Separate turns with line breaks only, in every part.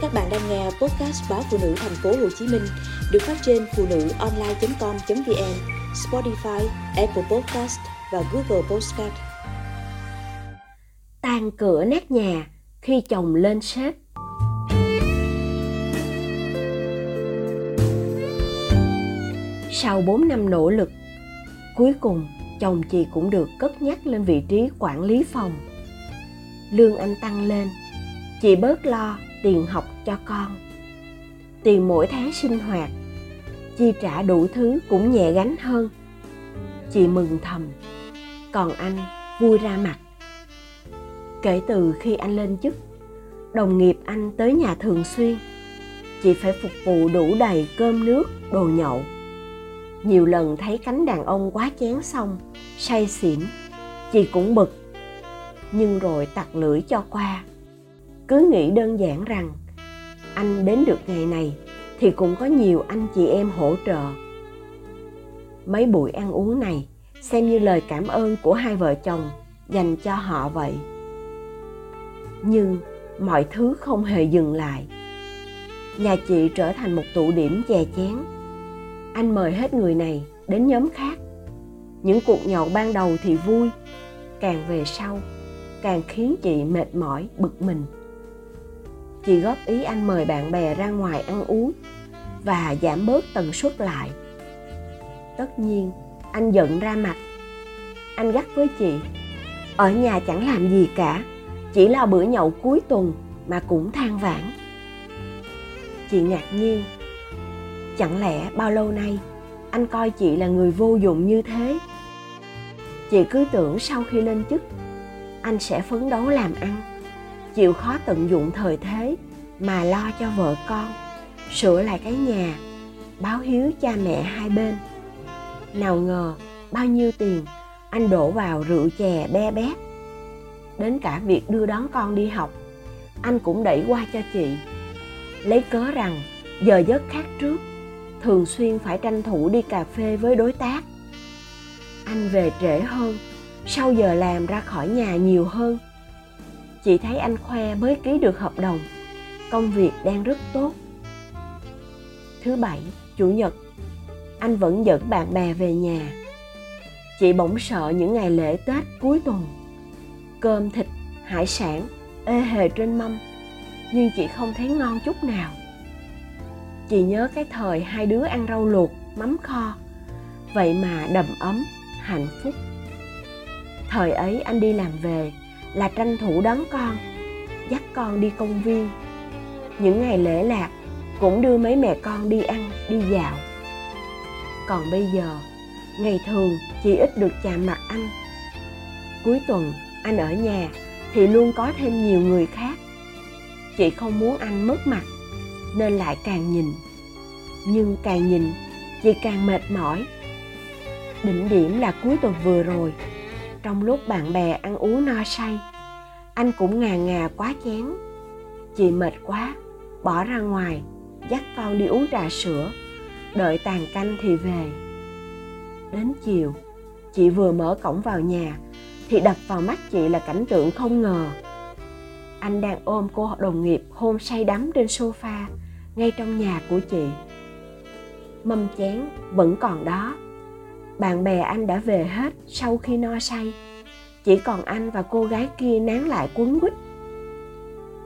Các bạn đang nghe podcast báo phụ nữ thành phố Hồ Chí Minh được phát trên phụ nữ online.com.vn, Spotify, Apple Podcast và Google Podcast.
Tan cửa nát nhà khi chồng lên sếp. Sau 4 năm nỗ lực, cuối cùng chồng chị cũng được cất nhắc lên vị trí quản lý phòng. Lương anh tăng lên, chị bớt lo tiền học cho con. Tiền mỗi tháng sinh hoạt, chi trả đủ thứ cũng nhẹ gánh hơn. Chị mừng thầm, còn anh vui ra mặt. Kể từ khi anh lên chức, đồng nghiệp anh tới nhà thường xuyên. Chị phải phục vụ đủ đầy cơm nước, đồ nhậu. Nhiều lần thấy cánh đàn ông quá chén xong, say xỉn, chị cũng bực. Nhưng rồi tặc lưỡi cho qua cứ nghĩ đơn giản rằng, anh đến được ngày này thì cũng có nhiều anh chị em hỗ trợ. Mấy buổi ăn uống này, xem như lời cảm ơn của hai vợ chồng dành cho họ vậy. Nhưng mọi thứ không hề dừng lại. Nhà chị trở thành một tụ điểm chè chén. Anh mời hết người này đến nhóm khác. Những cuộc nhậu ban đầu thì vui, càng về sau, càng khiến chị mệt mỏi, bực mình chị góp ý anh mời bạn bè ra ngoài ăn uống và giảm bớt tần suất lại. Tất nhiên, anh giận ra mặt. Anh gắt với chị, ở nhà chẳng làm gì cả, chỉ là bữa nhậu cuối tuần mà cũng than vãn. Chị ngạc nhiên, chẳng lẽ bao lâu nay anh coi chị là người vô dụng như thế? Chị cứ tưởng sau khi lên chức, anh sẽ phấn đấu làm ăn chịu khó tận dụng thời thế mà lo cho vợ con, sửa lại cái nhà, báo hiếu cha mẹ hai bên. Nào ngờ, bao nhiêu tiền anh đổ vào rượu chè be bét đến cả việc đưa đón con đi học, anh cũng đẩy qua cho chị, lấy cớ rằng giờ giấc khác trước, thường xuyên phải tranh thủ đi cà phê với đối tác. Anh về trễ hơn, sau giờ làm ra khỏi nhà nhiều hơn chị thấy anh khoe mới ký được hợp đồng. Công việc đang rất tốt. Thứ bảy, chủ nhật, anh vẫn dẫn bạn bè về nhà. Chị bỗng sợ những ngày lễ tết cuối tuần. Cơm, thịt, hải sản, ê hề trên mâm, nhưng chị không thấy ngon chút nào. Chị nhớ cái thời hai đứa ăn rau luộc, mắm kho. Vậy mà đầm ấm, hạnh phúc. Thời ấy anh đi làm về là tranh thủ đón con, dắt con đi công viên. Những ngày lễ lạc cũng đưa mấy mẹ con đi ăn, đi dạo. Còn bây giờ, ngày thường chị ít được chạm mặt anh. Cuối tuần, anh ở nhà thì luôn có thêm nhiều người khác. Chị không muốn anh mất mặt, nên lại càng nhìn. Nhưng càng nhìn, chị càng mệt mỏi. Đỉnh điểm là cuối tuần vừa rồi trong lúc bạn bè ăn uống no say. Anh cũng ngà ngà quá chén chị mệt quá, bỏ ra ngoài, dắt con đi uống trà sữa, đợi tàn canh thì về. Đến chiều, chị vừa mở cổng vào nhà thì đập vào mắt chị là cảnh tượng không ngờ. Anh đang ôm cô đồng nghiệp hôn say đắm trên sofa ngay trong nhà của chị. Mâm chén vẫn còn đó bạn bè anh đã về hết sau khi no say. Chỉ còn anh và cô gái kia nán lại quấn quýt.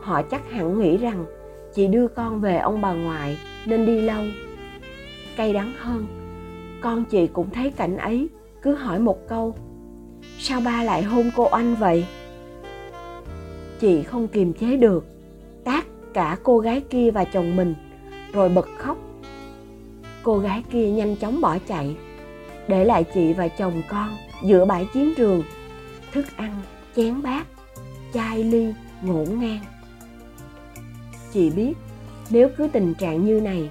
Họ chắc hẳn nghĩ rằng chị đưa con về ông bà ngoại nên đi lâu. Cay đắng hơn, con chị cũng thấy cảnh ấy, cứ hỏi một câu, sao ba lại hôn cô anh vậy? Chị không kiềm chế được, tát cả cô gái kia và chồng mình, rồi bật khóc. Cô gái kia nhanh chóng bỏ chạy để lại chị và chồng con giữa bãi chiến trường, thức ăn, chén bát, chai ly ngổn ngang. Chị biết nếu cứ tình trạng như này,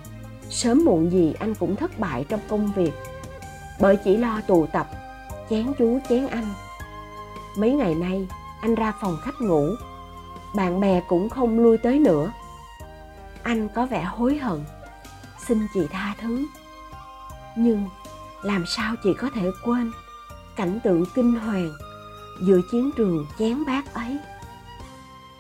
sớm muộn gì anh cũng thất bại trong công việc. Bởi chỉ lo tụ tập, chén chú, chén anh mấy ngày nay, anh ra phòng khách ngủ. Bạn bè cũng không lui tới nữa. Anh có vẻ hối hận, xin chị tha thứ. Nhưng làm sao chị có thể quên cảnh tượng kinh hoàng giữa chiến trường chén bát ấy?